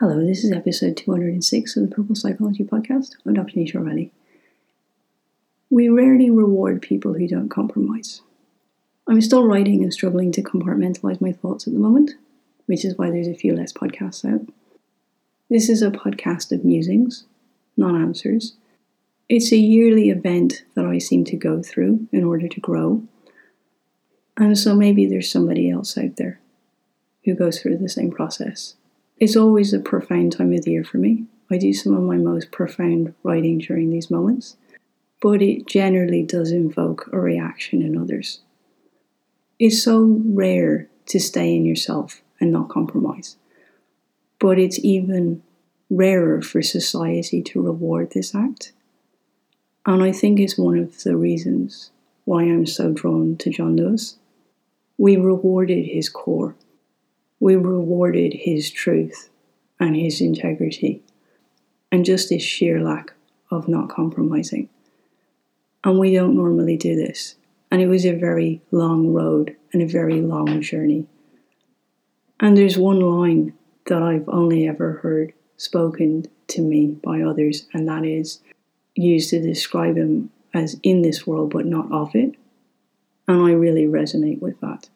Hello, this is episode 206 of the Purple Psychology Podcast. I'm Dr. Nisha O'Reilly. We rarely reward people who don't compromise. I'm still writing and struggling to compartmentalize my thoughts at the moment, which is why there's a few less podcasts out. This is a podcast of musings, not answers. It's a yearly event that I seem to go through in order to grow. And so maybe there's somebody else out there who goes through the same process it's always a profound time of the year for me. I do some of my most profound writing during these moments, but it generally does invoke a reaction in others. It's so rare to stay in yourself and not compromise, but it's even rarer for society to reward this act. And I think it's one of the reasons why I'm so drawn to John Lewis. We rewarded his core we rewarded his truth and his integrity and just his sheer lack of not compromising. And we don't normally do this. And it was a very long road and a very long journey. And there's one line that I've only ever heard spoken to me by others, and that is used to describe him as in this world but not of it. And I really resonate with that.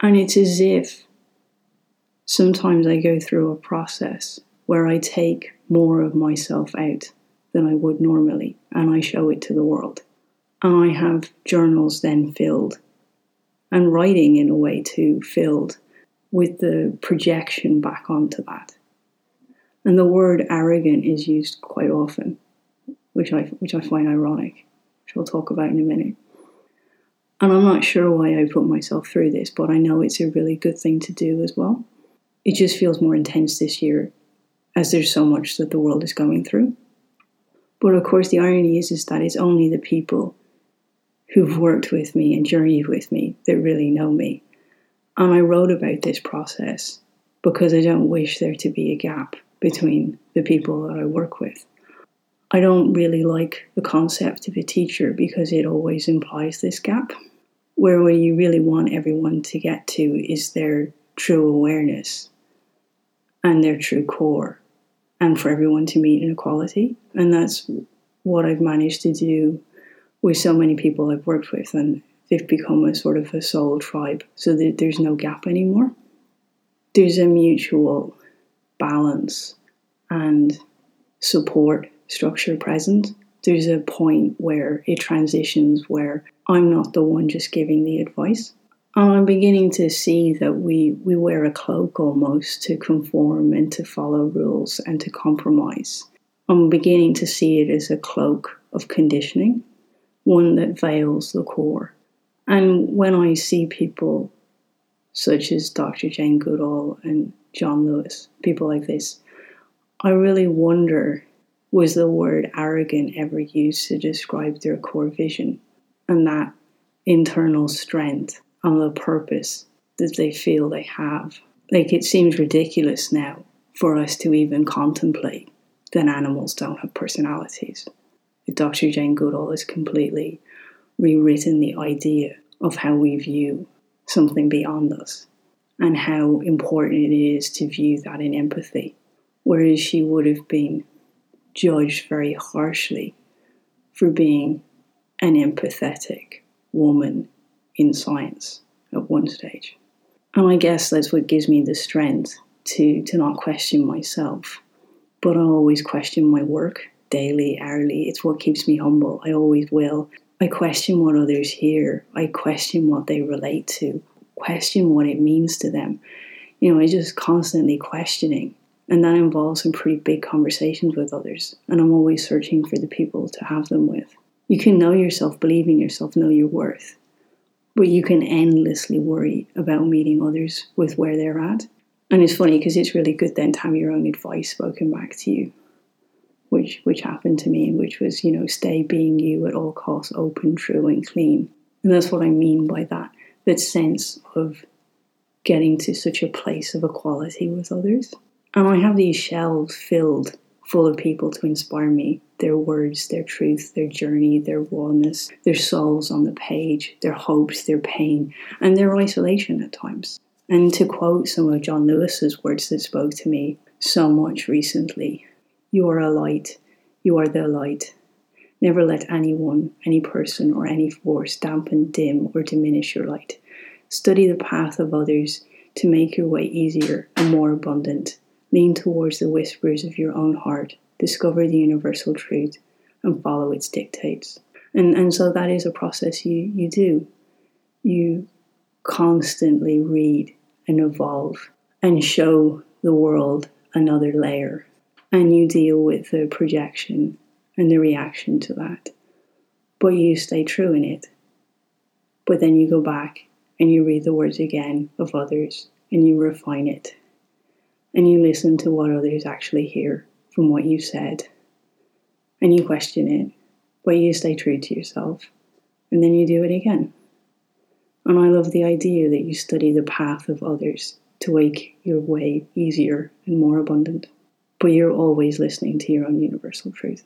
And it's as if sometimes I go through a process where I take more of myself out than I would normally and I show it to the world. And I have journals then filled and writing in a way too filled with the projection back onto that. And the word arrogant is used quite often, which I which I find ironic, which we'll talk about in a minute. And I'm not sure why I put myself through this, but I know it's a really good thing to do as well it just feels more intense this year as there's so much that the world is going through. But of course, the irony is, is that it's only the people who've worked with me and journeyed with me that really know me. And I wrote about this process because I don't wish there to be a gap between the people that I work with. I don't really like the concept of a teacher because it always implies this gap, where what you really want everyone to get to is their true awareness and their true core, and for everyone to meet in equality. And that's what I've managed to do with so many people I've worked with, and they've become a sort of a soul tribe, so that there's no gap anymore. There's a mutual balance and support structure present. There's a point where it transitions where I'm not the one just giving the advice. I'm beginning to see that we, we wear a cloak almost to conform and to follow rules and to compromise. I'm beginning to see it as a cloak of conditioning, one that veils the core. And when I see people such as Dr. Jane Goodall and John Lewis, people like this, I really wonder was the word arrogant ever used to describe their core vision and that internal strength on the purpose that they feel they have. Like it seems ridiculous now for us to even contemplate that animals don't have personalities. Dr. Jane Goodall has completely rewritten the idea of how we view something beyond us and how important it is to view that in empathy. Whereas she would have been judged very harshly for being an empathetic woman in science at one stage. And I guess that's what gives me the strength to, to not question myself. But I always question my work daily, hourly. It's what keeps me humble. I always will. I question what others hear. I question what they relate to. Question what it means to them. You know, I just constantly questioning. And that involves some pretty big conversations with others. And I'm always searching for the people to have them with. You can know yourself, believe in yourself, know your worth but you can endlessly worry about meeting others with where they're at. And it's funny because it's really good then to have your own advice spoken back to you, which which happened to me, which was you know stay being you at all costs, open, true, and clean. And that's what I mean by that. That sense of getting to such a place of equality with others. And I have these shelves filled full of people to inspire me their words, their truth, their journey, their rawness, their souls on the page, their hopes, their pain, and their isolation at times. And to quote some of John Lewis's words that spoke to me so much recently You are a light, you are the light. Never let anyone, any person, or any force dampen, dim, or diminish your light. Study the path of others to make your way easier and more abundant. Lean towards the whispers of your own heart. Discover the universal truth and follow its dictates. And, and so that is a process you, you do. You constantly read and evolve and show the world another layer. And you deal with the projection and the reaction to that. But you stay true in it. But then you go back and you read the words again of others and you refine it. And you listen to what others actually hear from what you said. And you question it. But you stay true to yourself. And then you do it again. And I love the idea that you study the path of others to make your way easier and more abundant. But you're always listening to your own universal truth.